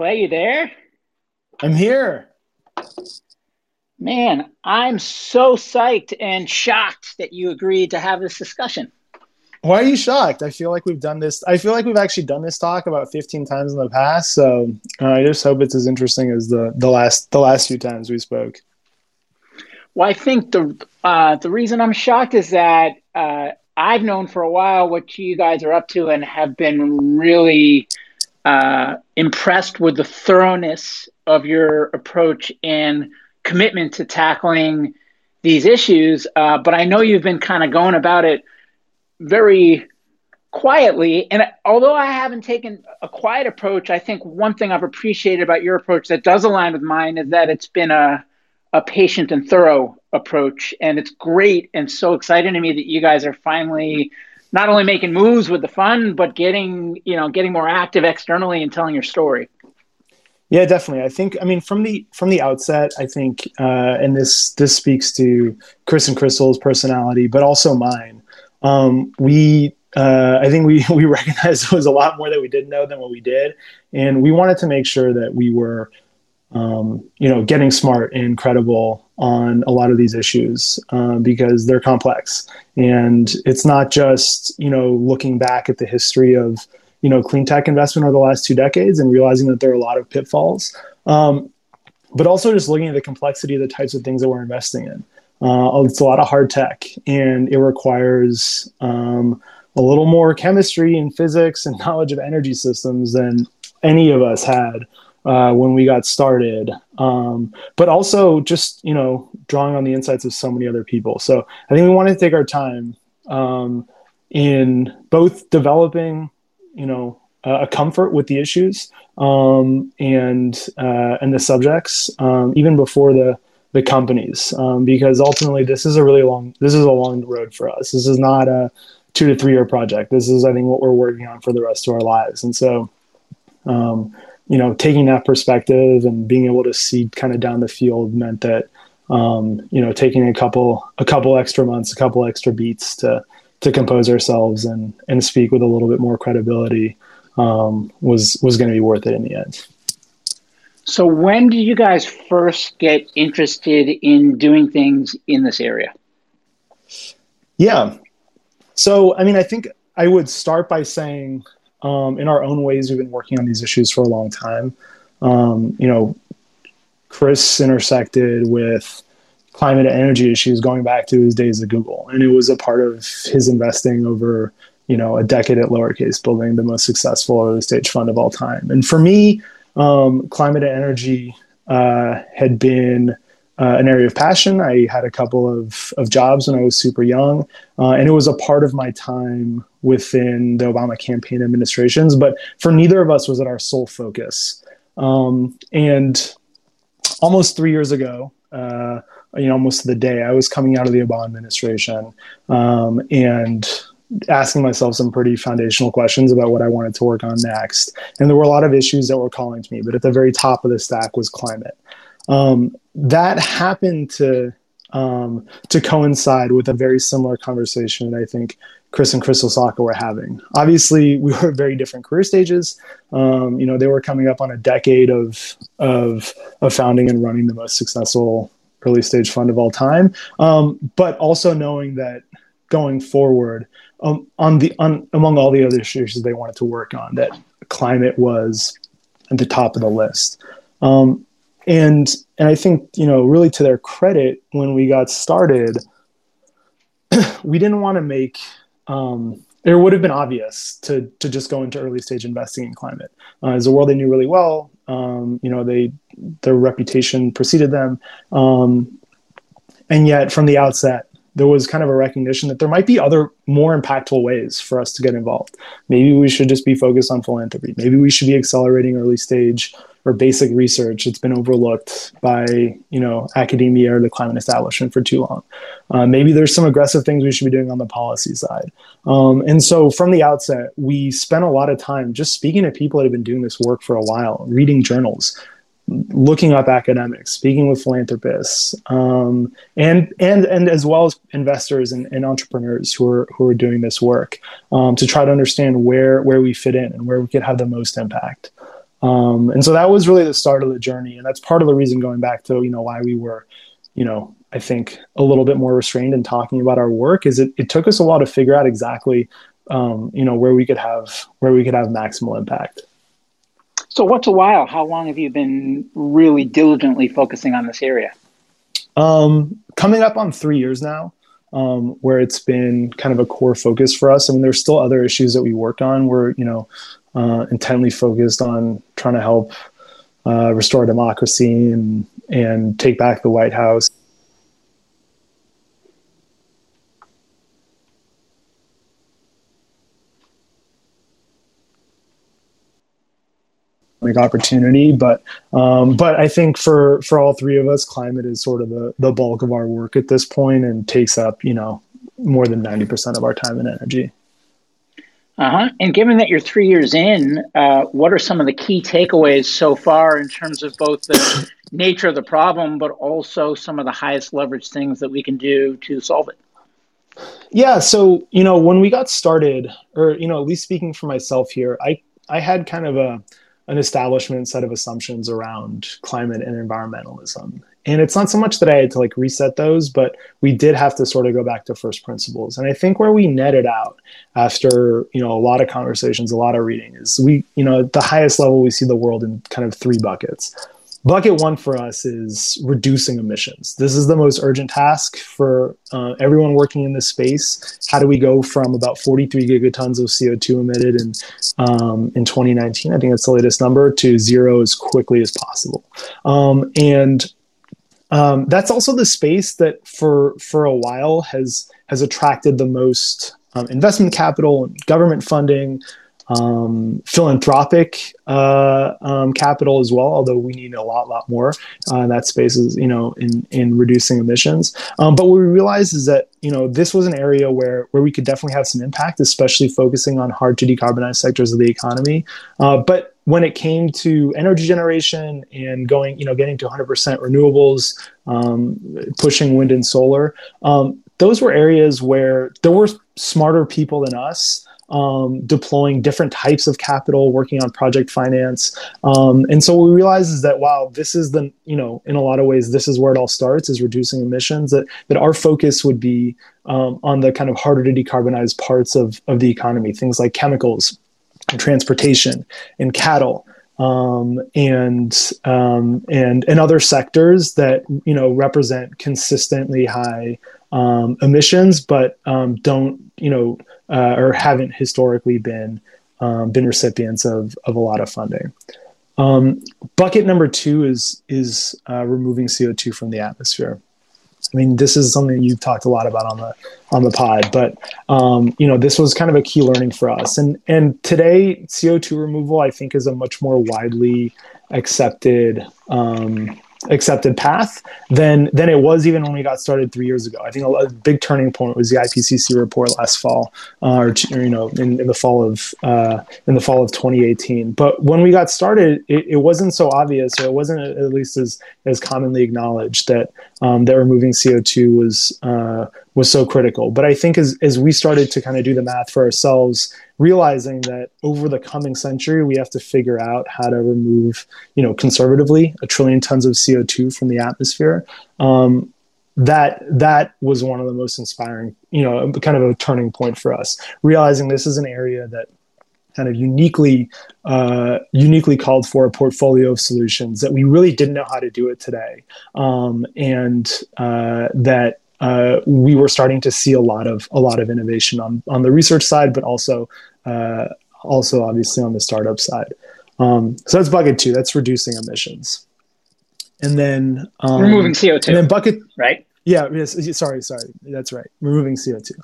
Clay, you there? I'm here. Man, I'm so psyched and shocked that you agreed to have this discussion. Why are you shocked? I feel like we've done this. I feel like we've actually done this talk about 15 times in the past. So uh, I just hope it's as interesting as the the last the last few times we spoke. Well, I think the uh, the reason I'm shocked is that uh, I've known for a while what you guys are up to and have been really uh, impressed with the thoroughness of your approach and commitment to tackling these issues. Uh, but I know you've been kind of going about it very quietly. And although I haven't taken a quiet approach, I think one thing I've appreciated about your approach that does align with mine is that it's been a, a patient and thorough approach. And it's great and so exciting to me that you guys are finally not only making moves with the fund, but getting, you know, getting more active externally and telling your story. Yeah, definitely. I think. I mean, from the from the outset, I think, uh, and this this speaks to Chris and Crystal's personality, but also mine. Um, we, uh, I think we we recognized it was a lot more that we didn't know than what we did, and we wanted to make sure that we were, um, you know, getting smart and credible on a lot of these issues uh, because they're complex, and it's not just you know looking back at the history of you know clean tech investment over the last two decades and realizing that there are a lot of pitfalls um, but also just looking at the complexity of the types of things that we're investing in. Uh, it's a lot of hard tech and it requires um, a little more chemistry and physics and knowledge of energy systems than any of us had uh, when we got started. Um, but also just you know drawing on the insights of so many other people. So i think we wanted to take our time um, in both developing you know a comfort with the issues um, and uh, and the subjects um, even before the the companies. Um, because ultimately this is a really long this is a long road for us. This is not a two to three year project. This is i think what we're working on for the rest of our lives. And so um, you know taking that perspective and being able to see kind of down the field meant that um, you know taking a couple a couple extra months a couple extra beats to to compose ourselves and and speak with a little bit more credibility um, was was going to be worth it in the end. So, when did you guys first get interested in doing things in this area? Yeah, so I mean, I think I would start by saying, um, in our own ways, we've been working on these issues for a long time. Um, you know, Chris intersected with climate and energy issues going back to his days at Google. And it was a part of his investing over, you know, a decade at lowercase, building the most successful early stage fund of all time. And for me, um, climate and energy uh, had been uh, an area of passion. I had a couple of, of jobs when I was super young, uh, and it was a part of my time within the Obama campaign administrations. But for neither of us was it our sole focus. Um, and almost three years ago, uh, you know, almost the day I was coming out of the Obama administration um, and asking myself some pretty foundational questions about what I wanted to work on next. And there were a lot of issues that were calling to me, but at the very top of the stack was climate. Um, that happened to um, to coincide with a very similar conversation that I think Chris and Crystal Sacca were having. Obviously, we were at very different career stages. Um, you know, they were coming up on a decade of of of founding and running the most successful early stage fund of all time. Um, but also knowing that going forward, um, on the on, among all the other issues they wanted to work on, that climate was at the top of the list. Um, and and I think you know really to their credit, when we got started, we didn't want to make um, it would have been obvious to to just go into early stage investing in climate. Uh, it's a world they knew really well. Um, you know, they their reputation preceded them, um, and yet from the outset, there was kind of a recognition that there might be other more impactful ways for us to get involved. Maybe we should just be focused on philanthropy. Maybe we should be accelerating early stage or basic research. that's been overlooked by you know academia or the climate establishment for too long. Uh, maybe there's some aggressive things we should be doing on the policy side. Um, and so from the outset, we spent a lot of time just speaking to people that have been doing this work for a while, reading journals, looking up academics, speaking with philanthropists, um, and and and as well as investors and, and, entrepreneurs who are who are doing this work um, to try to understand where where we fit in and where we could have the most impact. Um, and so that was really the start of the journey, and that's part of the reason going back to you know why we were, you know, I think a little bit more restrained in talking about our work is it, it took us a while to figure out exactly, um, you know, where we could have where we could have maximal impact. So what's a while? How long have you been really diligently focusing on this area? Um, coming up on three years now, um, where it's been kind of a core focus for us. I mean, there's still other issues that we work on. We're, you know, uh, intently focused on trying to help uh, restore democracy and and take back the White House. Opportunity, but um, but I think for for all three of us, climate is sort of the the bulk of our work at this point and takes up you know more than ninety percent of our time and energy. Uh-huh. And given that you're three years in, uh, what are some of the key takeaways so far in terms of both the nature of the problem, but also some of the highest leverage things that we can do to solve it? Yeah. So, you know, when we got started, or, you know, at least speaking for myself here, I, I had kind of a, an establishment set of assumptions around climate and environmentalism. And it's not so much that i had to like reset those but we did have to sort of go back to first principles. And i think where we netted out after you know a lot of conversations a lot of reading is we you know at the highest level we see the world in kind of three buckets bucket one for us is reducing emissions. This is the most urgent task for uh, everyone working in this space. How do we go from about 43 gigatons of co2 emitted in um, in 2019 i think that's the latest number to zero as quickly as possible. Um, and um, that's also the space that for for a while has has attracted the most um, investment capital and government funding, um, philanthropic uh, um, capital as well. Although we need a lot, lot more uh, that space is you know in in reducing emissions. Um, but what we realized is that you know this was an area where where we could definitely have some impact, especially focusing on hard to decarbonize sectors of the economy. Uh, but when it came to energy generation and going, you know, getting to 100% renewables, um, pushing wind and solar, um, those were areas where there were smarter people than us um, deploying different types of capital, working on project finance. Um, and so we realized is that wow, this is the you know in a lot of ways this is where it all starts is reducing emissions. That that our focus would be um, on the kind of harder to decarbonize parts of of the economy, things like chemicals, and transportation and cattle um, and um, and and other sectors that you know represent consistently high um, emissions, but um, don't you know uh, or haven't historically been um, been recipients of of a lot of funding. Um, bucket number two is is uh, removing CO two from the atmosphere. I mean, this is something you've talked a lot about on the on the pod, but um, you know, this was kind of a key learning for us. And and today, CO two removal, I think, is a much more widely accepted um, accepted path than than it was even when we got started three years ago. I think a, a big turning point was the IPCC report last fall, uh, or, or, you know, in, in the fall of uh, in the fall of 2018. But when we got started, it, it, wasn't so obvious, or it wasn't at least as as commonly acknowledged that um, that removing CO2 was uh, was so critical. But I think as as we started to kind of do the math for ourselves realizing that over the coming century we have to figure out how to remove you know conservatively a trillion tons of co2 from the atmosphere um, that that was one of the most inspiring you know kind of a turning point for us realizing this is an area that kind of uniquely uh, uniquely called for a portfolio of solutions that we really didn't know how to do it today um, and uh, that uh, we were starting to see a lot of a lot of innovation on on the research side, but also uh, also obviously on the startup side. Um, so that's bucket two. That's reducing emissions, and then um, removing CO two. And then bucket right. Yeah. Yes. Sorry. Sorry. That's right. Removing CO two.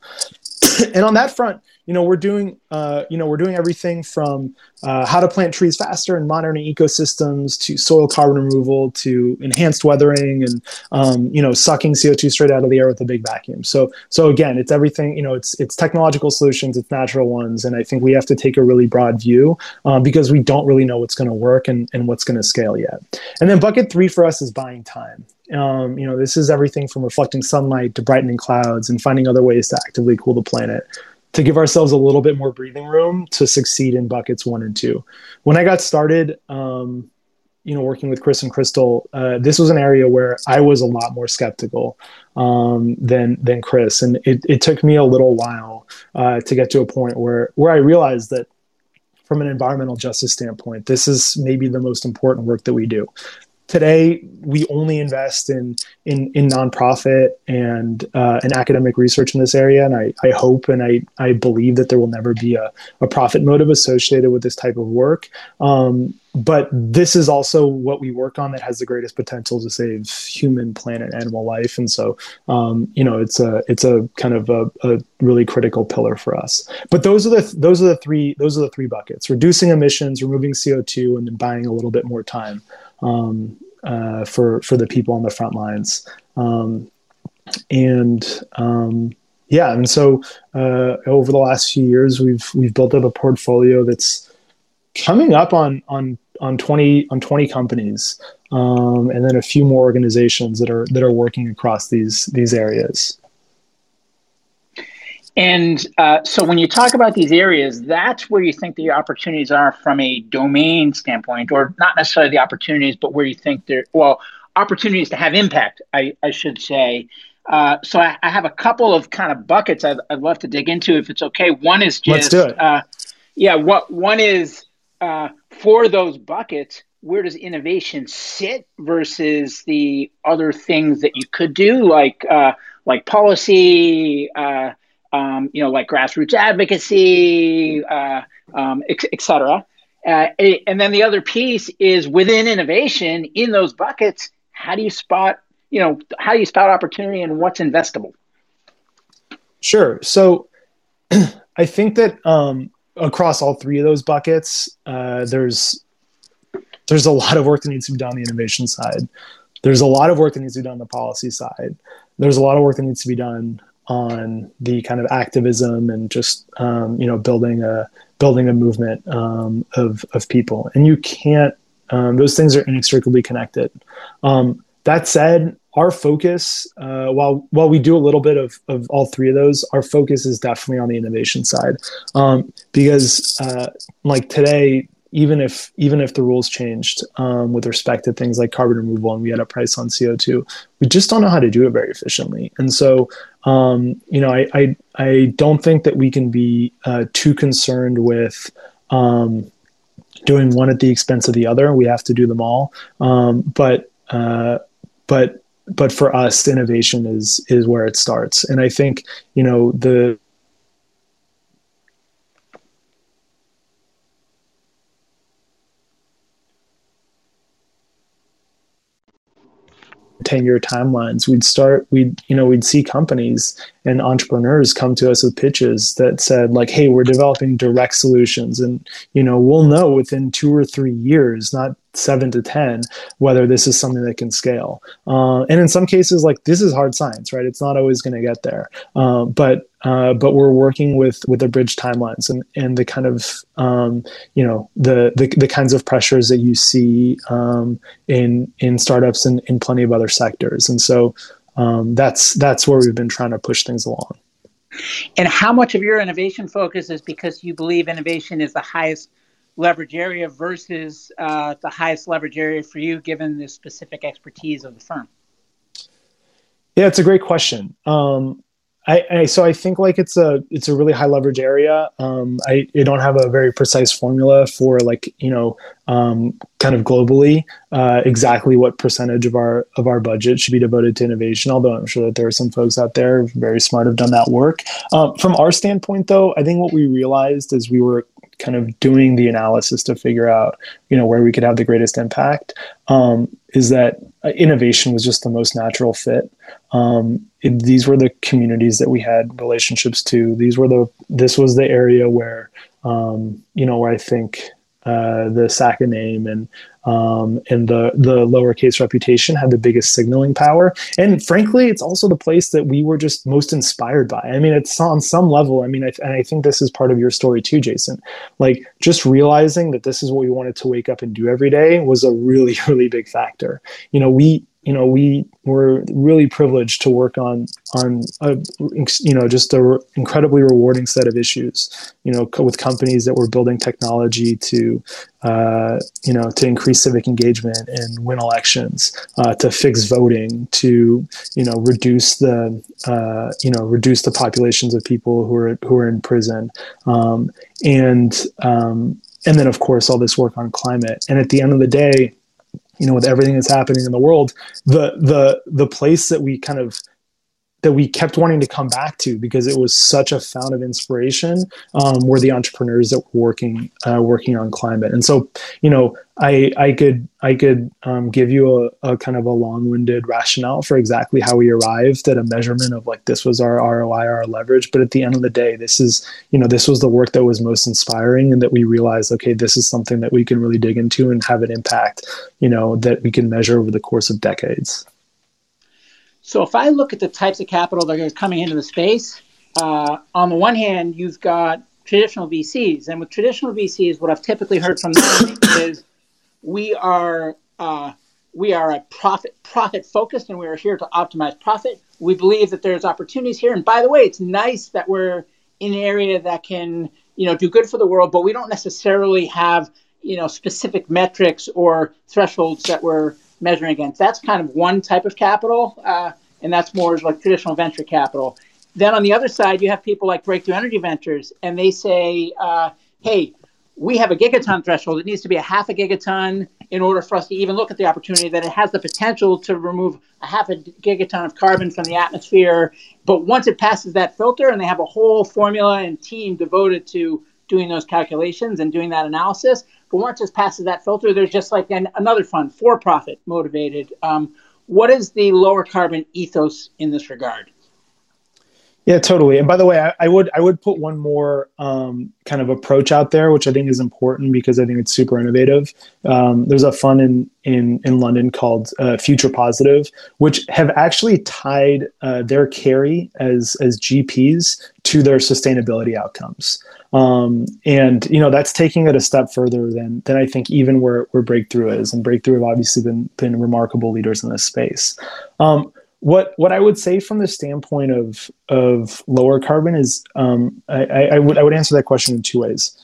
and on that front, you know, we're doing, uh, you know, we're doing everything from uh, how to plant trees faster and monitoring ecosystems to soil carbon removal to enhanced weathering and, um, you know, sucking CO2 straight out of the air with a big vacuum. So, so again, it's everything, you know, it's, it's technological solutions, it's natural ones. And I think we have to take a really broad view um, because we don't really know what's going to work and, and what's going to scale yet. And then bucket three for us is buying time. Um, you know, this is everything from reflecting sunlight to brightening clouds and finding other ways to actively cool the planet to give ourselves a little bit more breathing room to succeed in buckets one and two. When I got started, um, you know, working with Chris and Crystal, uh, this was an area where I was a lot more skeptical um, than than Chris, and it, it took me a little while uh, to get to a point where where I realized that from an environmental justice standpoint, this is maybe the most important work that we do today we only invest in in, in nonprofit and uh, and academic research in this area. And I, I hope and I, I believe that there will never be a, a profit motive associated with this type of work. Um, but this is also what we work on that has the greatest potential to save human planet animal life. And so um, you know it's a it's a kind of a, a, really critical pillar for us. But those are the those are the three those are the three buckets reducing emissions removing co2 and then buying a little bit more time um, uh, for for the people on the front lines. Um, and um, yeah, and so uh, over the last few years, we've we've built up a portfolio that's coming up on on on 20 on 20 companies um, and then a few more organizations that are that are working across these these areas and uh, so when you talk about these areas, that's where you think the opportunities are from a domain standpoint, or not necessarily the opportunities, but where you think they're, well, opportunities to have impact, I, I should say. Uh, so I, I, have a couple of kind of buckets I'd, I'd, love to dig into if it's okay. One is just, let's do uh, yeah, what one is uh, for those buckets, where does innovation sit versus the other things that you could do, like uh, like policy, uh, um, you know, like grassroots advocacy, uh, um, et, et cetera. Uh, and then the other piece is within innovation in those buckets. How do you spot, you know, how do you spot opportunity and what's investable? Sure. So I think that um, across all three of those buckets, uh, there's there's a lot of work that needs to be done on the innovation side. There's a lot of work that needs to be done on the policy side. There's a lot of work that needs to be done on the kind of activism and just um, you know building a building a movement um, of of people. And you can't; um, those things are inextricably connected. Um, that said, our focus, uh, while while we do a little bit of of all three of those, our focus is definitely on the innovation side um, because, uh, like today, even if even if the rules changed um, with respect to things like carbon removal and we had a price on CO2, we just don't know how to do it very efficiently. And so, um, you know, I, I, I don't think that we can be uh, too concerned with um, doing one at the expense of the other. We have to do them all. Um, but uh, but but for us, innovation is is where it starts. And I think you know the 10 year timelines we'd start we'd you know we'd see companies and entrepreneurs come to us with pitches that said like hey we're developing direct solutions. And you know we'll know within two or three years not seven to ten whether this is something that can scale. Uh, and in some cases like this is hard science right? It's not always going to get there. Uh, but uh, but we're working with with the bridge timelines and and the kind of um, you know the, the the kinds of pressures that you see um, in in startups and in plenty of other sectors and so um, that's that's where we've been trying to push things along and how much of your innovation focus is because you believe innovation is the highest leverage area versus uh, the highest leverage area for you, given the specific expertise of the firm? Yeah, it's a great question. Um, I, I, so I think like it's a it's a really high leverage area. Um, I, I don't have a very precise formula for like you know um, kind of globally uh, exactly what percentage of our of our budget should be devoted to innovation. Although I'm sure that there are some folks out there very smart have done that work. Um, from our standpoint, though, I think what we realized as we were kind of doing the analysis to figure out you know where we could have the greatest impact um, is that uh, innovation was just the most natural fit um, it, these were the communities that we had relationships to these were the this was the area where um, you know where i think uh, the Sacca name and um, and the the lowercase reputation had the biggest signaling power. And frankly, it's also the place that we were just most inspired by. I mean, it's on some level. I mean, I, and I think this is part of your story too, Jason. Like just realizing that this is what we wanted to wake up and do every day was a really really big factor. You know, we you know we were really privileged to work on on a, you know just a re- incredibly rewarding set of issues you know co- with companies that were building technology to uh, you know to increase civic engagement and win elections uh, to fix voting to you know reduce the uh, you know reduce the populations of people who are who are in prison. Um, and um, and then of course all this work on climate. And at the end of the day you know with everything that's happening in the world the the the place that we kind of that we kept wanting to come back to because it was such a fount of inspiration um, were the entrepreneurs that were working uh, working on climate. And so, you know, I I could I could um, give you a, a, kind of a long-winded rationale for exactly how we arrived at a measurement of like this was our ROI, our leverage. But at the end of the day, this is you know this was the work that was most inspiring, and that we realized okay, this is something that we can really dig into and have an impact. You know that we can measure over the course of decades. So if I look at the types of capital that are coming into the space, uh, on the one hand, you've got traditional VCs, and with traditional VCs, what I've typically heard from them is we are uh, we are a profit profit focused, and we are here to optimize profit. We believe that there's opportunities here, and by the way, it's nice that we're in an area that can you know do good for the world, but we don't necessarily have you know specific metrics or thresholds that we're measuring against. That's kind of one type of capital, uh, and that's more like traditional venture capital. Then on the other side, you have people like Breakthrough Energy Ventures, and they say, uh, hey, we have a gigaton threshold. It needs to be a half a gigaton in order for us to even look at the opportunity that it has the potential to remove a half a gigaton of carbon from the atmosphere. But once it passes that filter, and they have a whole formula and team devoted to doing those calculations and doing that analysis, once it passes that filter, there's just like an, another fund, for profit motivated. Um, what is the lower carbon ethos in this regard? Yeah, totally. And by the way, I, I would I would put one more um, kind of approach out there, which I think is important because I think it's super innovative. Um, there's a fund in in in London called uh, Future Positive, which have actually tied uh, their carry as as GPs to their sustainability outcomes. Um, and you know that's taking it a step further than than I think even where where Breakthrough is, and Breakthrough have obviously been been remarkable leaders in this space. Um, what what I would say from the standpoint of of lower carbon is um, I, I, would I would answer that question in two ways.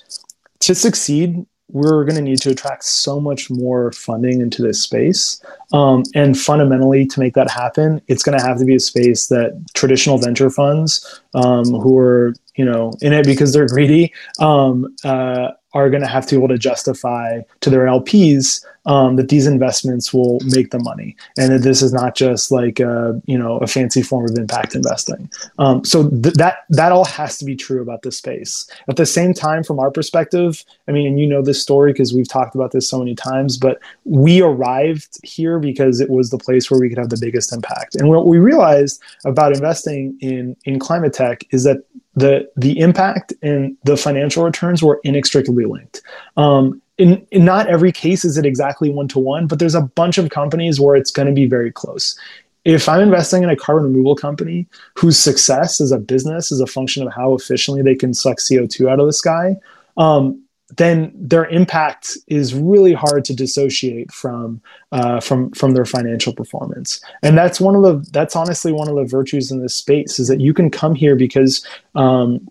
To succeed, we're going to need to attract so much more funding into this space, um, and fundamentally, to make that happen, it's going to have to be a space that traditional venture funds, um, who are you know in it because they're greedy, um, uh, are going to have to be able to justify to their LPs um, that these investments will make the money, and that this is not just like a, you know a fancy form of impact investing. Um, so th- that that all has to be true about this space. At the same time, from our perspective, I mean, and you know this story because we've talked about this so many times, but we arrived here because it was the place where we could have the biggest impact. And what we realized about investing in in climate tech is that the the impact and the financial returns were inextricably linked. Um, in, in not every case is it exactly one to one, but there's a bunch of companies where it's going to be very close. If I'm investing in a carbon removal company whose success as a business is a function of how efficiently they can suck CO2 out of the sky, um, then their impact is really hard to dissociate from uh, from from their financial performance. And that's one of the that's honestly one of the virtues in this space is that you can come here because um,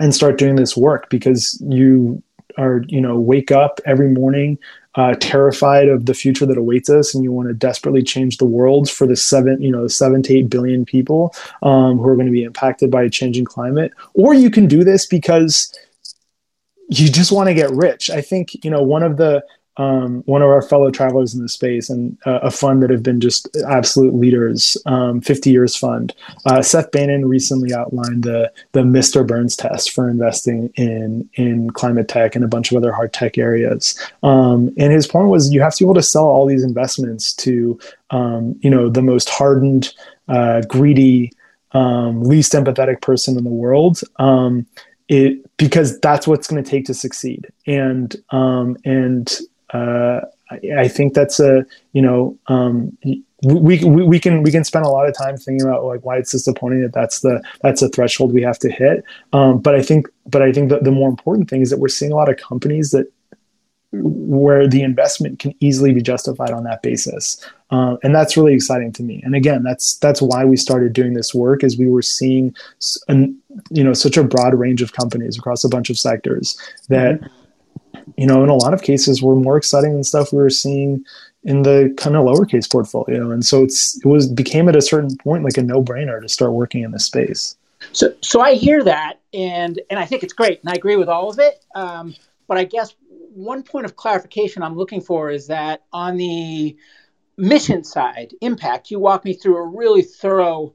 and start doing this work because you are you know wake up every morning uh, terrified of the future that awaits us and you want to desperately change the world for the seven you know seven to eight billion people um, who are going to be impacted by a changing climate or you can do this because you just want to get rich. I think you know one of the um, one of our fellow travelers in the space and uh, a fund that have been just absolute leaders, um, 50 Years Fund. Uh, Seth Bannon recently outlined the the Mr. Burns test for investing in in climate tech and a bunch of other hard tech areas. Um, and his point was you have to be able to sell all these investments to um, you know the most hardened, uh, greedy, um, least empathetic person in the world. Um, it because that's what's going to take to succeed and um, and uh, I, I, think that's a you know um, we, we, we can we can spend a lot of time thinking about like why it's disappointing that that's the that's a threshold we have to hit um, but I think but I think that the more important thing is that we're seeing a lot of companies that where the investment can easily be justified on that basis. Uh, and that's really exciting to me. And again, that's that's why we started doing this work, is we were seeing, an, you know, such a broad range of companies across a bunch of sectors that, mm-hmm. You know, in a lot of cases were more exciting than stuff we were seeing in the kind of lowercase portfolio. And so it's it was became at a certain point like a no brainer to start working in this space. So so I hear that, and and I think it's great, and I agree with all of it. Um, but I guess one point of clarification I'm looking for is that on the mission side, impact, you walk me through a really thorough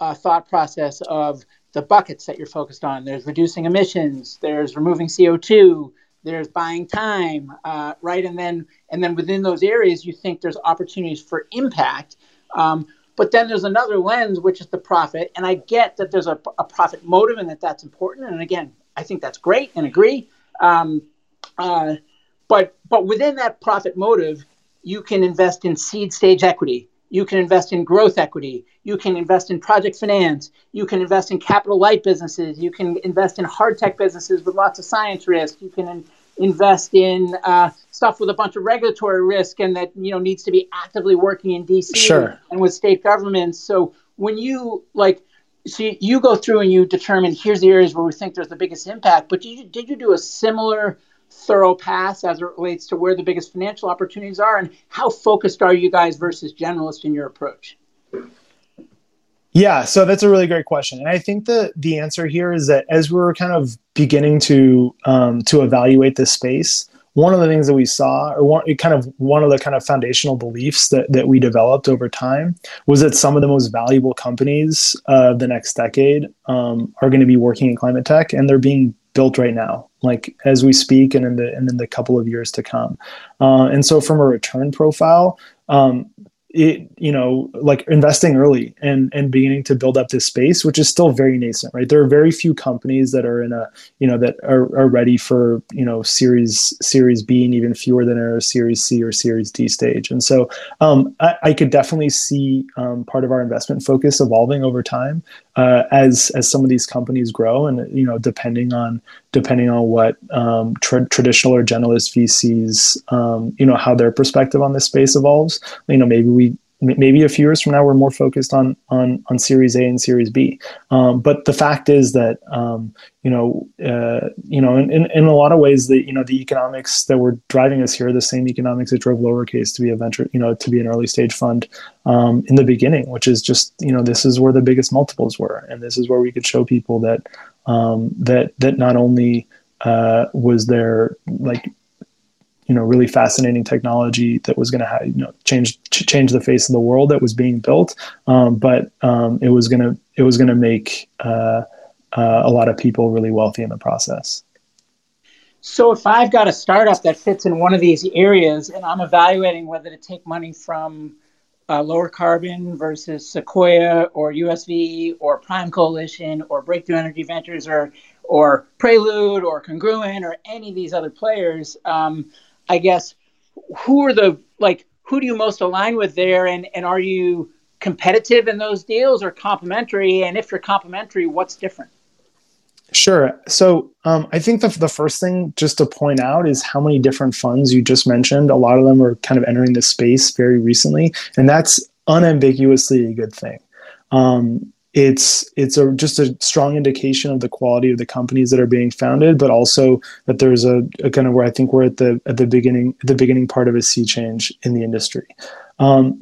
uh, thought process of the buckets that you're focused on. There's reducing emissions, there's removing CO2, there's buying time, uh, right? And then and then within those areas, you think there's opportunities for impact. Um, but then there's another lens, which is the profit. And I get that there's a, a profit motive and that that's important. And again, I think that's great and agree. Um, uh, but but within that profit motive, you can invest in seed stage equity. You can invest in growth equity. You can invest in project finance. You can invest in capital light businesses. You can invest in hard tech businesses with lots of science risk. You can invest in uh, stuff with a bunch of regulatory risk and that you know needs to be actively working in DC sure. and with state governments. So when you like so you go through and you determine here's the areas where we think there's the biggest impact. But did you, did you do a similar thorough pass as it relates to where the biggest financial opportunities are, and how focused are you guys versus generalist in your approach? Yeah, so that's a really great question, and I think the the answer here is that as we are kind of beginning to um, to evaluate this space, one of the things that we saw, or one kind of one of the kind of foundational beliefs that that we developed over time, was that some of the most valuable companies of the next decade um, are going to be working in climate tech, and they're being built right now, like as we speak, and in the and in the couple of years to come. Uh, and so, from a return profile, um, it you know like investing early and and beginning to build up this space which is still very nascent right? There are very few companies that are in a you know that are, are ready for you know series series b and even fewer than are series c or series d stage. And so um, I, I, could definitely see um, part of our investment focus evolving over time uh, as as some of these companies grow and you know depending on depending on what um, tra- traditional or generalist VCs um, you know how their perspective on this space evolves you know maybe we maybe a few years from now we're more focused on on on series a and series b. Um, but the fact is that um, you know uh, you know in, in, in, a lot of ways the you know the economics that were driving us here are the same economics that drove lowercase to be a venture you know to be an early stage fund um, in the beginning which is just you know this is where the biggest multiples were. And this is where we could show people that um, that that not only uh, was there like you know really fascinating technology that was going to have you know change change the face of the world that was being built. Um, but um, it was going to it was going to make uh, uh, a lot of people really wealthy in the process. So if i've got a startup that fits in one of these areas and i'm evaluating whether to take money from uh, lower carbon versus sequoia or usv or prime coalition or breakthrough energy ventures or or prelude or congruent or any of these other players um, I guess who are the like who do you most align with there and and are you competitive in those deals or complementary and if you're complementary what's different Sure. So um, I think the, the first thing just to point out is how many different funds you just mentioned. A lot of them are kind of entering this space very recently, and that's unambiguously a good thing. Um, it's it's a, just a strong indication of the quality of the companies that are being founded, but also that there's a, a kind of where I think we're at the at the beginning the beginning part of a sea change in the industry. Um,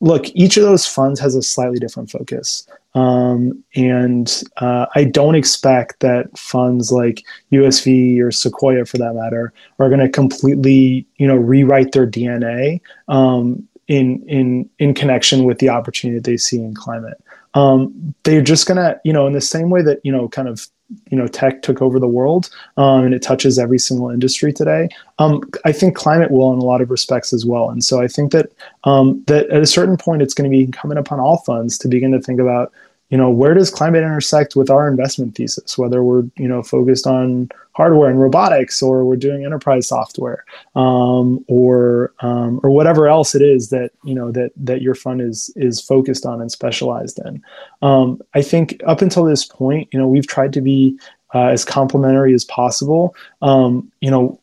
look, each of those funds has a slightly different focus. Um, and uh, I don't expect that funds like USV or Sequoia, for that matter, are going to completely, you know, rewrite their DNA um, in in in connection with the opportunity that they see in climate um, they're just gonna, you know, in the same way that you know, kind of, you know, tech took over the world um, and it touches every single industry today. Um, I think climate will in a lot of respects as well, and so I think that um, that at a certain point, it's going to be incumbent upon all funds to begin to think about you know where does climate intersect with our investment thesis? Whether we're you know focused on hardware and robotics or we're doing enterprise software um, or um, or whatever else it is that you know that that your fund is is focused on and specialized in. Um, i think up until this point you know we've tried to be uh, as complementary as possible. Um, you know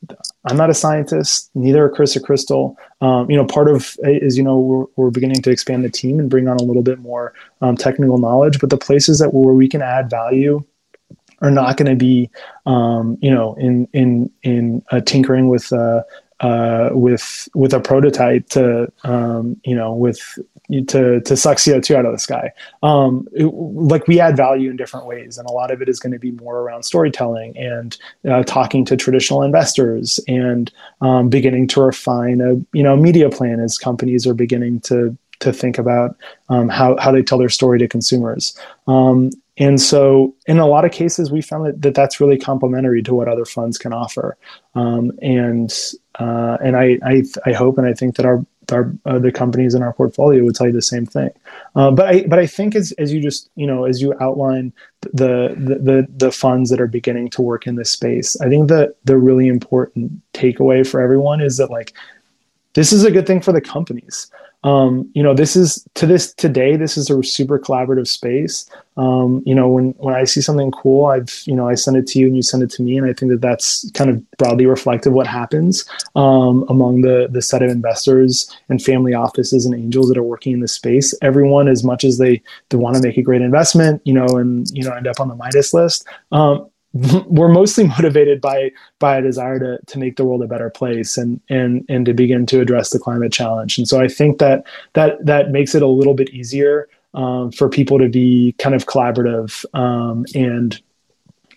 I'm not a scientist, neither are Chris or Crystal. Um, you know, part of is you know we're, we're, beginning to expand the team and bring on a little bit more um, technical knowledge, but the places that where we can add value are not going to be um, you know in in in uh, tinkering with uh, uh, with with a prototype to um, you know with to to suck CO2 out of the sky. Um, it, like we add value in different ways, and a lot of it is going to be more around storytelling and uh, talking to traditional investors and um, beginning to refine a you know media plan as companies are beginning to to think about um, how how they tell their story to consumers. Um, and so, in a lot of cases, we found that, that that's really complementary to what other funds can offer. Um, and uh, and I, I, I hope and I think that our our uh, the companies in our portfolio would tell you the same thing. Uh, but I but I think as as you just you know as you outline the, the the the funds that are beginning to work in this space, I think that the really important takeaway for everyone is that like this is a good thing for the companies. Um, you know this is to this today this is a super collaborative space. Um, you know when when i see something cool i've you know i send it to you and you send it to me and i think that that's kind of broadly reflective what happens um, among the the set of investors and family offices and angels that are working in this space. Everyone as much as they they want to make a great investment you know and you know end up on the midas list um, we're mostly motivated by by a desire to to make the world a better place and and and to begin to address the climate challenge. And so I think that that that makes it a little bit easier um, for people to be kind of collaborative um, and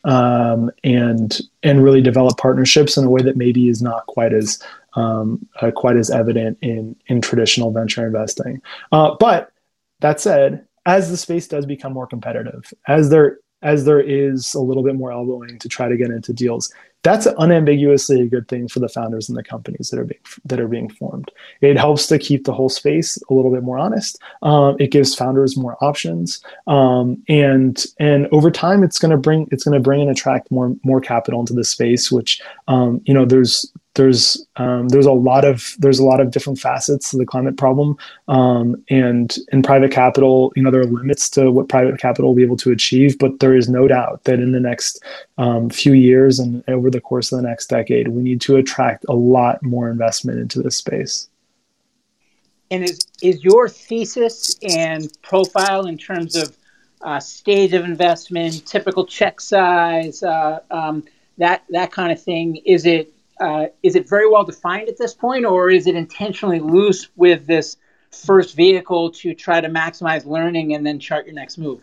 um, and and really develop partnerships in a way that maybe is not quite as um, uh, quite as evident in in traditional venture investing. Uh, but that said, as the space does become more competitive, as there as there is a little bit more elbowing to try to get into deals. That's unambiguously a good thing for the founders and the companies that are being that are being formed. It helps to keep the whole space a little bit more honest. Um, it gives founders more options, um, and and over time, it's going to bring it's going to bring and attract more more capital into the space. Which um, you know, there's there's um, there's a lot of there's a lot of different facets to the climate problem, um, and in private capital, you know, there are limits to what private capital will be able to achieve. But there is no doubt that in the next um, few years and over the course of the next decade, we need to attract a lot more investment into this space. And is is your thesis and profile in terms of uh, stage of investment, typical check size, uh, um, that that kind of thing? Is it uh, is it very well defined at this point, or is it intentionally loose with this first vehicle to try to maximize learning and then chart your next move?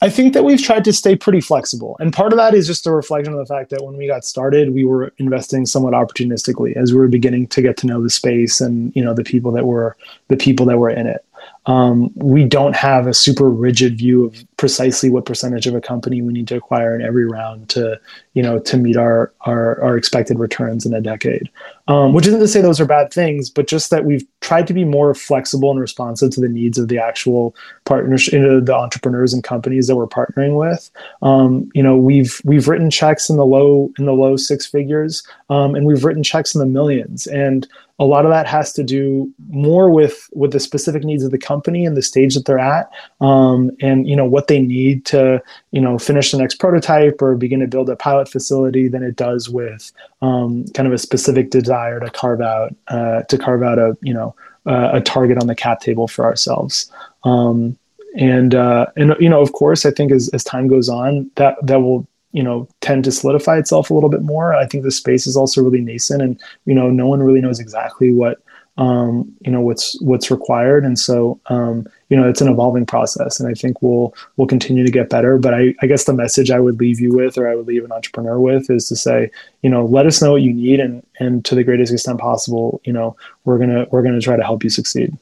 I think that we've tried to stay pretty flexible. And part of that is just a reflection of the fact that when we got started, we were investing somewhat opportunistically as we were beginning to get to know the space and, you know, the people that were the people that were in it um, we don't have a super rigid view of precisely what percentage of a company we need to acquire in every round to you know to meet our our, our expected returns in a decade. Um, which isn't to say those are bad things but just that we've tried to be more flexible and responsive to the needs of the actual partners you know, the entrepreneurs and companies that we're partnering with. Um, you know we've we've written checks in the low in the low six figures um, and we've written checks in the millions. And a lot of that has to do more with with the specific needs of the company and the stage that they're at um, and you know what they need to you know finish the next prototype or begin to build a pilot facility than it does with um, kind of a specific desire to carve out uh, to carve out a you know uh, a target on the cap table for ourselves um, and uh, and you know of course i think as, as time goes on that that will you know tend to solidify itself a little bit more. I think the space is also really nascent, and you know no one really knows exactly what um, you know what's what's required, and so um, you know it's an evolving process, and I think we'll we'll continue to get better. But I, I guess the message I would leave you with, or I would leave an entrepreneur with, is to say, you know, let us know what you need, and and to the greatest extent possible, you know, we're gonna we're gonna try to help you succeed.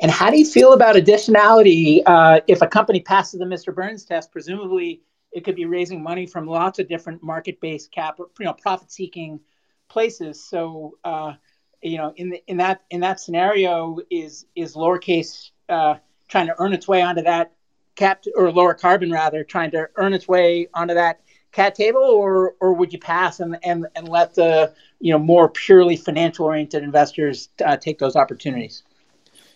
And how do you feel about additionality? Uh, if a company passes the Mr. Burns test, presumably it could be raising money from lots of different market-based cap, you know, profit-seeking places. So, uh, you know, in the, in that in that scenario, is is lowercase uh, trying to earn its way onto that cap or lower carbon rather trying to earn its way onto that cap table, or or would you pass and and and let the you know more purely financial oriented investors uh, take those opportunities?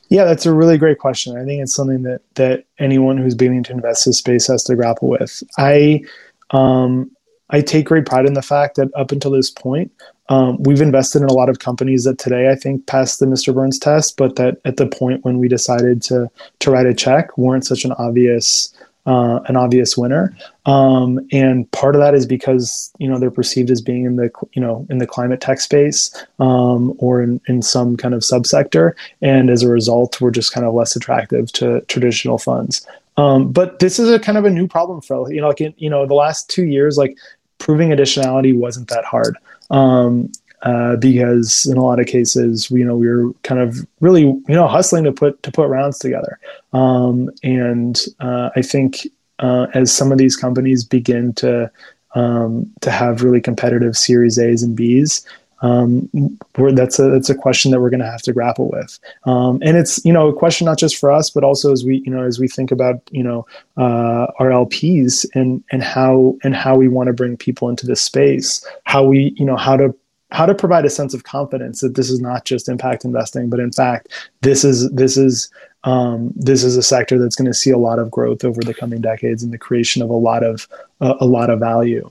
Yeah, that's a really great question. I think it's something that that anyone who's beginning to invest in space has to grapple with. I um, I take great pride in the fact that up until this point, um, we've invested in a lot of companies that today I think passed the Mr. Burns test, but that at the point when we decided to to write a check weren't such an obvious uh, an obvious winner. Um, and part of that is because you know they're perceived as being in the you know in the climate tech space um, or in, in some kind of subsector, and as a result, we're just kind of less attractive to traditional funds. Um, but this is a kind of a new problem for you know like in, you know the last two years like proving additionality wasn't that hard um, uh, because in a lot of cases, you know, we were kind of really, you know, hustling to put to put rounds together. Um, and uh, I think uh, as some of these companies begin to um, to have really competitive Series A's and B's, um, that's a that's a question that we're going to have to grapple with. Um, and it's you know a question not just for us, but also as we you know as we think about you know uh, our LPs and and how and how we want to bring people into this space, how we you know how to how to provide a sense of confidence that this is not just impact investing, but in fact, this is this is um, this is a sector that's going to see a lot of growth over the coming decades and the creation of a lot of uh, a lot of value.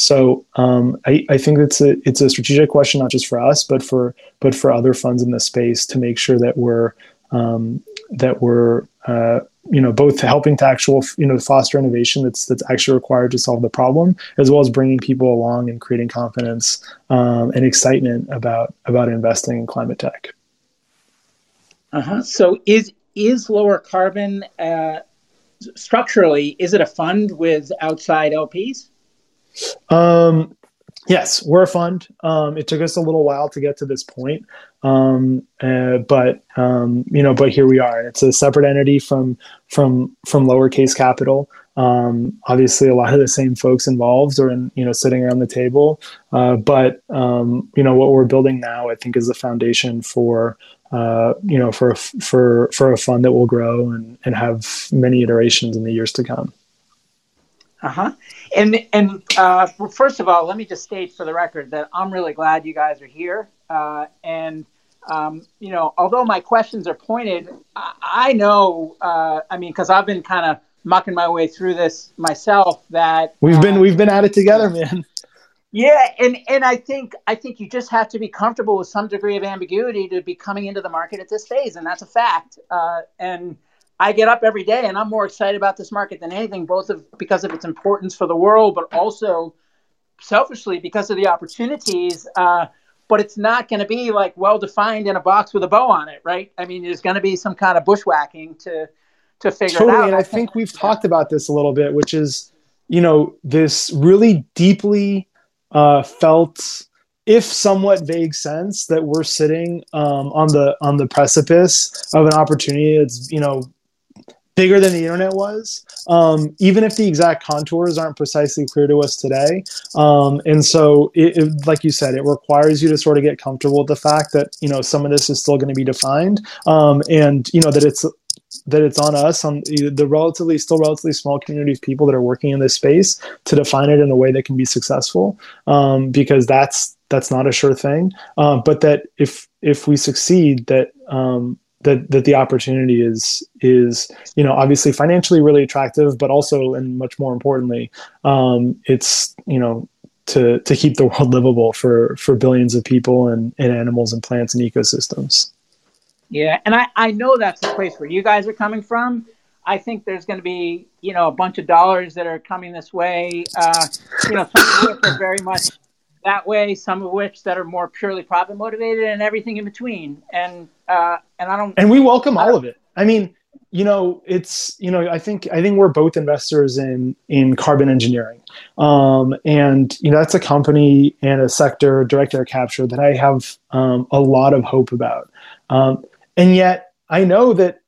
So um, I, I, think it's a it's a strategic question not just for us, but for but for other funds in the space to make sure that we're um, that we're uh, you know both helping to actual you know foster innovation that's that's actually required to solve the problem as well as bringing people along and creating confidence um, and excitement about about investing in climate tech uh-huh. so is is lower carbon uh, structurally is it a fund with outside lps um, yes we're a fund um, it took us a little while to get to this point um, uh, but um, you know, but here we are. It's a separate entity from from from lowercase capital. Um, obviously, a lot of the same folks involved are in you know sitting around the table. Uh, but um, you know what we're building now, I think, is the foundation for uh, you know for for for a fund that will grow and and have many iterations in the years to come. Uh huh. And and uh, first of all, let me just state for the record that I'm really glad you guys are here. Uh, and um, you know, although my questions are pointed, I, I know. Uh, I mean, because I've been kind of mucking my way through this myself. That we've been uh, we've been at it together, man. Yeah, and and I think I think you just have to be comfortable with some degree of ambiguity to be coming into the market at this phase, and that's a fact. Uh, and I get up every day, and I'm more excited about this market than anything, both of because of its importance for the world, but also selfishly because of the opportunities. Uh, but it's not going to be like well defined in a box with a bow on it, right? I mean, there's going to be some kind of bushwhacking to to figure totally, it out. And I think we've talked about this a little bit, which is you know this really deeply uh, felt, if somewhat vague sense that we're sitting um, on the on the precipice of an opportunity that's you know bigger than the internet was, um, even if the exact contours aren't precisely clear to us today. Um, and so, it, it, like you said, it requires you to sort of get comfortable with the fact that you know some of this is still going to be defined, um, and you know that it's that it's on us on the relatively still relatively small community of people that are working in this space to define it in a way that can be successful. Um, because that's that's not a sure thing. Um, but that if if we succeed that um, that that the opportunity is is you know obviously financially really attractive, but also and much more importantly, um, it's you know to to keep the world livable for for billions of people and, and animals and plants and ecosystems. Yeah, and I I know that's the place where you guys are coming from. I think there's going to be you know a bunch of dollars that are coming this way. Uh, you know, some of which are very much that way, some of which that are more purely profit motivated, and everything in between. And uh, and I don't. And we welcome all of it. I mean, you know, it's you know, I think I think we're both investors in in carbon engineering, um, and you know, that's a company and a sector, direct air capture, that I have um, a lot of hope about. Um, and yet, I know that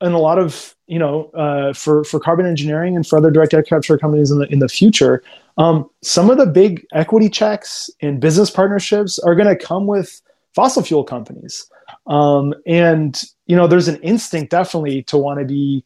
in a lot of you know, uh, for for carbon engineering and for other direct air capture companies in the in the future, um, some of the big equity checks and business partnerships are going to come with fossil fuel companies. Um, and, you know, there's an instinct definitely to want to be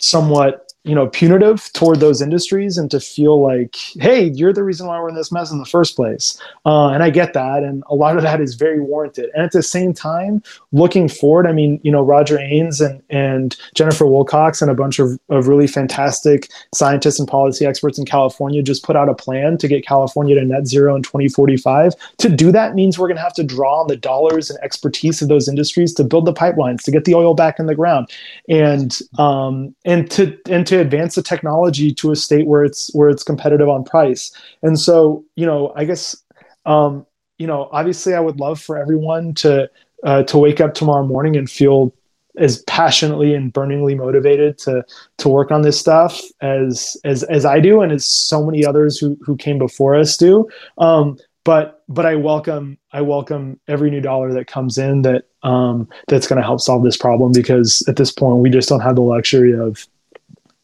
somewhat, you know punitive toward those industries and to feel like hey you're the reason why we're in this mess in the first place. Uh, and i get that. And a lot of that is very warranted. And at the same time looking forward i mean you know roger Aines and, and jennifer wilcox and a bunch of, of really fantastic scientists and policy experts in california just put out a plan to get california to net zero in 2045 to do that means we're going to have to draw on the dollars and expertise of those industries to build the pipelines to get the oil back in the ground. And um, and to and to advance the technology to a state where it's where it's competitive on price. And so, you know, I guess, um, you know, obviously, I would love for everyone to uh, to wake up tomorrow morning and feel as passionately and burningly motivated to to work on this stuff as as as I do, and as so many others who who came before us do. Um, but but I welcome I welcome every new dollar that comes in that um, that's going to help solve this problem because at this point we just don't have the luxury of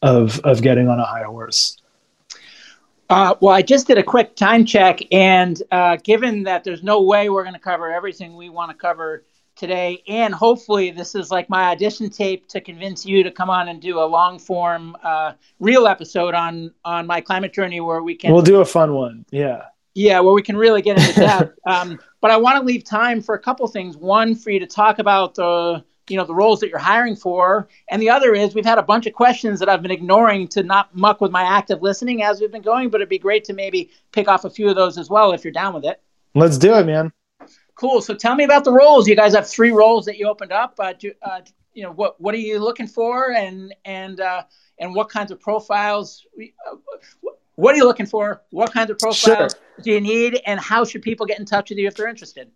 of of getting on a high horse? Uh, well, I just did a quick time check, and uh, given that there's no way we're going to cover everything we want to cover today, and hopefully this is like my audition tape to convince you to come on and do a long form, uh, real episode on on my climate journey, where we can. We'll do a fun one, yeah. Yeah, where we can really get into depth. um, but I want to leave time for a couple things. One, for you to talk about the you know the roles that you're hiring for. And the other is we've had a bunch of questions that i've been ignoring to not muck with my active listening as we've been going but it'd be great to maybe pick off a few of those as well if you're down with it. Let's do it man. Cool. So tell me about the roles. You guys have three roles that you opened up. Uh, do, uh, you know what what are you looking for? And and uh, and what kinds of profiles uh, what are you looking for? What kinds of profiles sure. do you need? And how should people get in touch with you if they're interested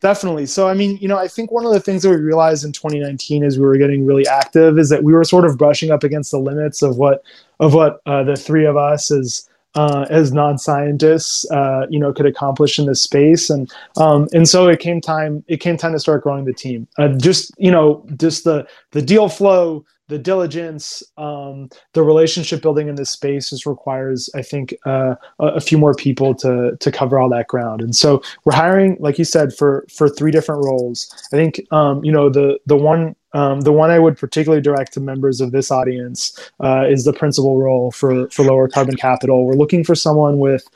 Definitely. So, I mean, you know, I think one of the things that we realized in 2019 as we were getting really active is that we were sort of brushing up against the limits of what of what uh, the three of us as uh, as non-scientists, uh, you know, could accomplish in this space, and um, and so it came time it came time to start growing the team. Uh, just you know, just the the deal flow the diligence, um, the relationship building in this space just requires, I think, uh, a, few more people to to cover all that ground. And so we're hiring, like you said, for for three different roles. I think um, you know the the one um, the one I would particularly direct to members of this audience uh, is the principal role for for lower carbon capital. We're looking for someone with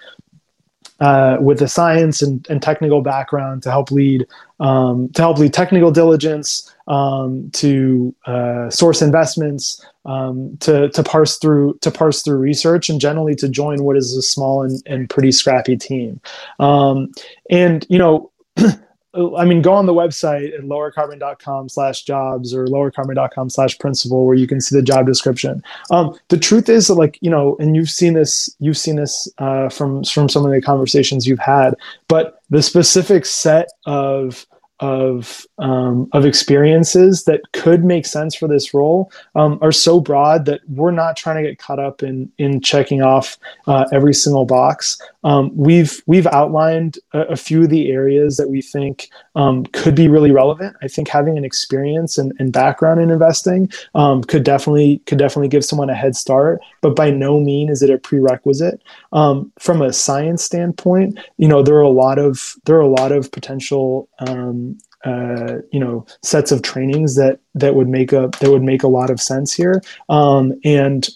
uh, with a science and, and, technical background to help lead um, to help lead technical diligence, um, to uh, source investments, um, to to parse through to parse through research, and generally to join what is a small and, and pretty scrappy team. Um, and you know. I mean, go on the website at lowercarbon.com slash jobs or lowercarbon.com slash principal where you can see the job description. Um, the truth is that like, you know, and you've seen this, you've seen this uh, from, from some of the conversations you've had, but the specific set of of um, of experiences that could make sense for this role um, are so broad that we're not trying to get caught up in in checking off uh, every single box. Um, we've we've outlined a, a, few of the areas that we think um, could be really relevant. I think having an experience and, and background in investing um, could definitely could definitely give someone a head start, but by no mean is it a prerequisite. Um, from a science standpoint, you know there are a lot of there are a lot of potential um, uh, you know sets of trainings that that would make a that would make a lot of sense here. Um, and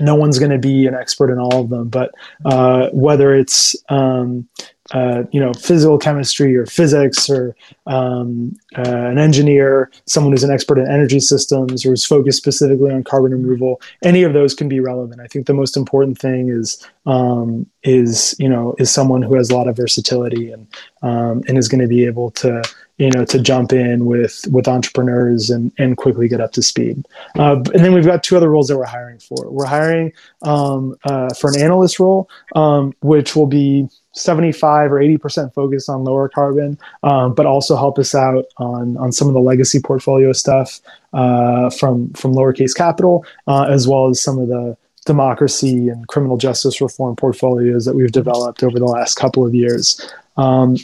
no one's going to be an expert in all of them but uh, whether it's um, uh, you know physical chemistry or physics or um, uh, an engineer someone who's an expert in energy systems or is focused specifically on carbon removal any of those can be relevant. I think the most important thing is um, is you know is someone who has a lot of versatility and um, and is going to be able to you know to jump in with with entrepreneurs and and quickly get up to speed. Uh, and then we've got two other roles that we're hiring for. We're hiring um, uh, for an analyst role um, which will be 75 or 80% focused on lower carbon um, but also help us out on on some of the legacy portfolio stuff uh, from from lowercase capital uh, as well as some of the democracy and criminal justice reform portfolios that we've developed over the last couple of years. Um,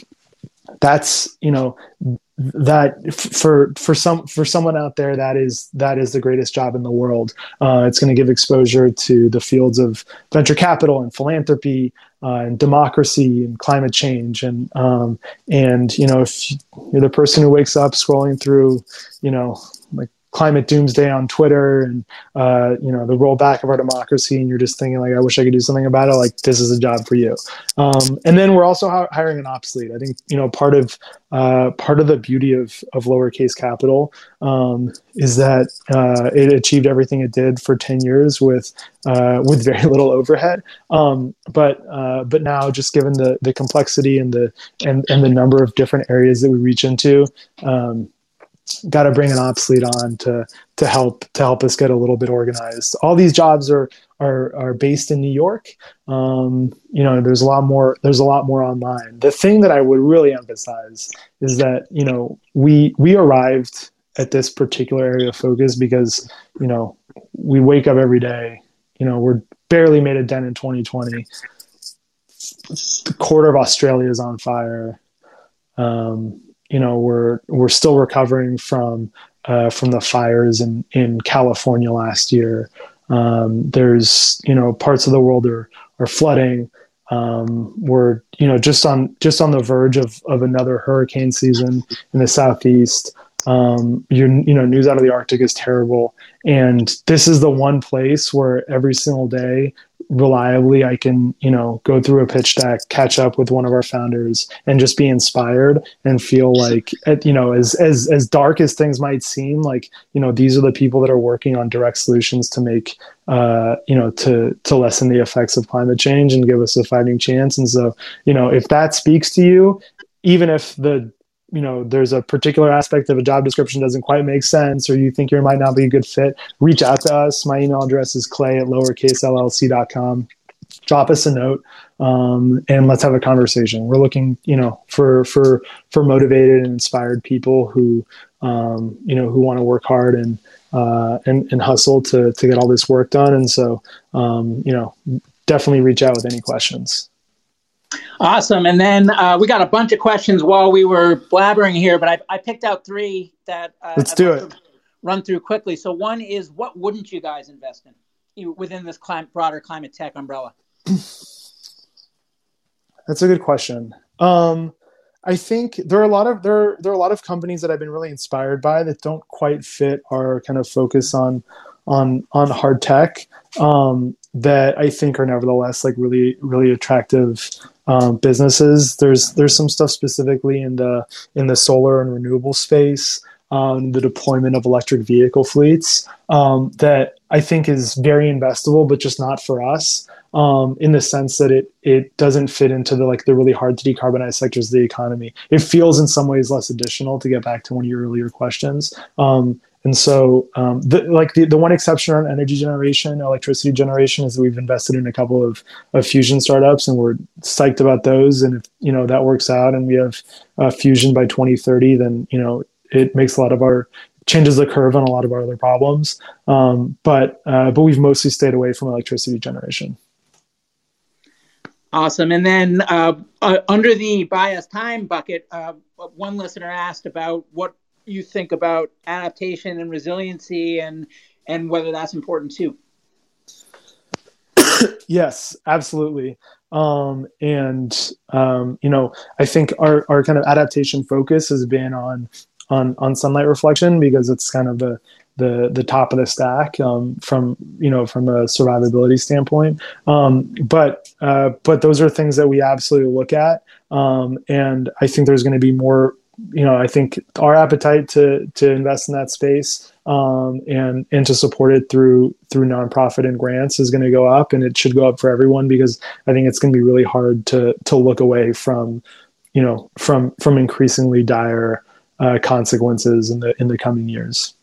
that's you know that for for some for someone out there that is that is the greatest job in the world. Uh, it's going to give exposure to the fields of venture capital and philanthropy uh, and democracy and climate change. And um, and you know if you're the person who wakes up scrolling through you know climate doomsday on Twitter and uh, you know the rollback of our democracy, and you're just thinking like, I wish I could do something about it. Like this is a job for you. Um, and then we're also hiring an ops lead. I think you know part of uh, part of the beauty of of lowercase capital um, is that uh, it achieved everything it did for ten years with uh, with very little overhead. Um, but uh, but now, just given the the complexity and the and and the number of different areas that we reach into. Got to bring an ops lead on to to help to help us get a little bit organized. All these jobs are are are based in New York. Um, you know, there's a lot more there's a lot more online. The thing that I would really emphasize is that you know we we arrived at this particular area of focus because you know we wake up every day. You know, we're barely made a dent in 2020. The quarter of Australia is on fire. Um, you know we're we're still recovering from uh, from the fires in in California last year. Um, there's you know parts of the world are are flooding. Um, we're you know just on just on the verge of of another hurricane season in the southeast. Um, you you know news out of the Arctic is terrible, and this is the one place where every single day reliably i can you know go through a pitch deck catch up with one of our founders and just be inspired and feel like you know as as as dark as things might seem like you know these are the people that are working on direct solutions to make uh you know to to lessen the effects of climate change and give us a fighting chance. And so you know if that speaks to you even if the you know there's a particular aspect of a job description doesn't quite make sense or you think you might not be a good fit reach out to us. My email address is clay at lowercasellc.com drop us a note um, and let's have a conversation. We're looking you know for for for motivated and inspired people who um, you know who want to work hard and uh, and, and hustle to to get all this work done. And so um, you know definitely reach out with any questions Awesome. And then uh, we got a bunch of questions while we were blabbering here, but I, I picked out three that uh, let's I'd do like it. Run through quickly. So one is, what wouldn't you guys invest in within this climate, broader climate tech umbrella? That's a good question. Um, I think there are a lot of there there are a lot of companies that I've been really inspired by that don't quite fit our kind of focus on on on hard tech um, that I think are nevertheless like really really attractive um, businesses. There's there's some stuff specifically in the in the solar and renewable space, um, the deployment of electric vehicle fleets um, that I think is very investable, but just not for us. Um, in the sense that it it doesn't fit into the like the really hard to decarbonize sectors of the economy. It feels in some ways less additional. To get back to one of your earlier questions, um, and so, um, the, like the, the one exception on energy generation, electricity generation, is that we've invested in a couple of, of fusion startups, and we're psyched about those. And if you know that works out, and we have uh, fusion by 2030, then you know it makes a lot of our changes the curve on a lot of our other problems. Um, but uh, but we've mostly stayed away from electricity generation. Awesome. And then uh, uh under the bias time bucket, uh, one listener asked about what you think about adaptation and resiliency and and whether that's important too. Yes absolutely. Um, and um, you know i think our, our kind of adaptation focus has been on on on sunlight reflection because it's kind of the the the top of the stack um, from you know from a survivability standpoint. Um, but uh, but those are things that we absolutely look at, um, and I think there's going to be more you know, I think our appetite to to invest in that space um, and and to support it through through nonprofit and grants is going to go up, and it should go up for everyone because I think it's going to be really hard to to look away from, you know, from from increasingly dire uh, consequences in the in the coming years.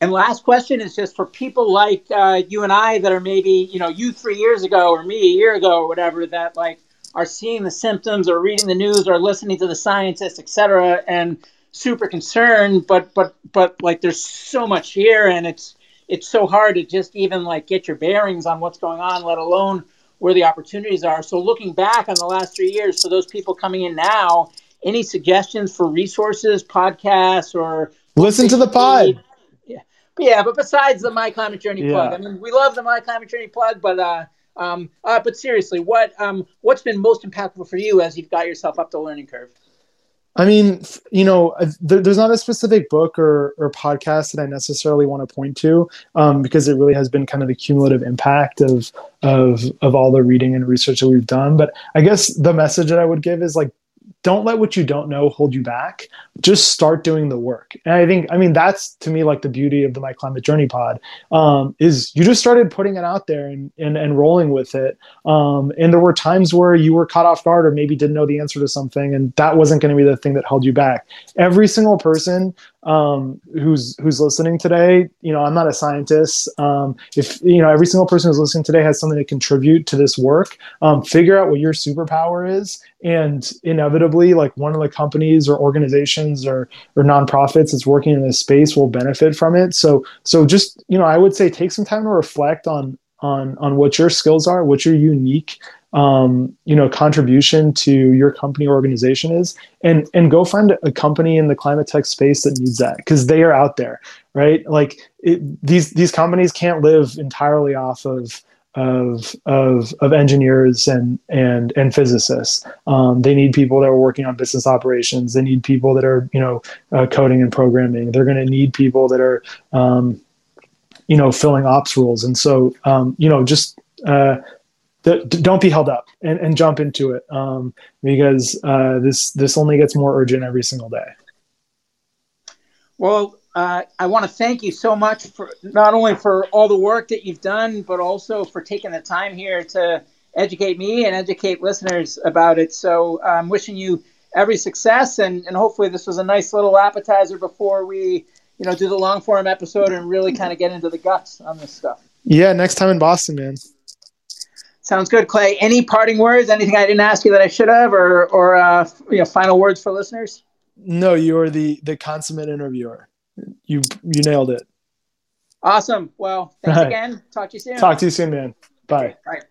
And last question is just for people like uh, you and I that are maybe you know you three years ago or me a year ago or whatever that like are seeing the symptoms or reading the news or listening to the scientists, etc., and super concerned. But but but like there's so much here, and it's it's so hard to just even like get your bearings on what's going on, let alone where the opportunities are. So looking back on the last three years, for those people coming in now, any suggestions for resources, podcasts, or listen to the pod? Yeah, but yeah. But besides the My Climate Journey yeah. plug, I mean, we love the My Climate Journey plug, but uh, um, uh, but seriously, what um, what's been most impactful for you as you've got yourself up the learning curve? I mean, you know, there, there's not a specific book or, or podcast that I necessarily want to point to um, because it really has been kind of the cumulative impact of of of all the reading and research that we've done. But I guess the message that I would give is like don't let what you don't know hold you back. Just start doing the work. And I think, I mean, that's to me like the beauty of the My Climate Journey pod um, is you just started putting it out there and, and, and rolling with it. Um, and there were times where you were caught off guard or maybe didn't know the answer to something, and that wasn't going to be the thing that held you back. Every single person um, who's who's listening today, you know, I'm not a scientist. Um, if you know, every single person who's listening today has something to contribute to this work. Um, figure out what your superpower is, and inevitably, like one of the companies or organizations or or nonprofits that's working in this space will benefit from it. So so just you know, I would say take some time to reflect on on on what your skills are, what your unique um, you know contribution to your company or organization is and and go find a company in the climate tech space that needs that because they are out there right like it, these these companies can't live entirely off of of of of engineers and and and physicists. Um, they need people that are working on business operations. They need people that are you know uh, coding and programming. They're going to need people that are um, you know filling ops roles. And so um, you know just uh, don't be held up and, and jump into it um, because uh, this this only gets more urgent every single day. Well, uh, I want to thank you so much for not only for all the work that you've done, but also for taking the time here to educate me and educate listeners about it. So I'm wishing you every success, and, and hopefully this was a nice little appetizer before we, you know, do the long form episode and really kind of get into the guts on this stuff. Yeah, next time in Boston, man. Sounds good, Clay. Any parting words? Anything I didn't ask you that I should have, or or uh, you know, final words for listeners? No, you are the the consummate interviewer. You you nailed it. Awesome. Well, thanks again. Talk to you soon. Talk to you soon, man. Bye. Right.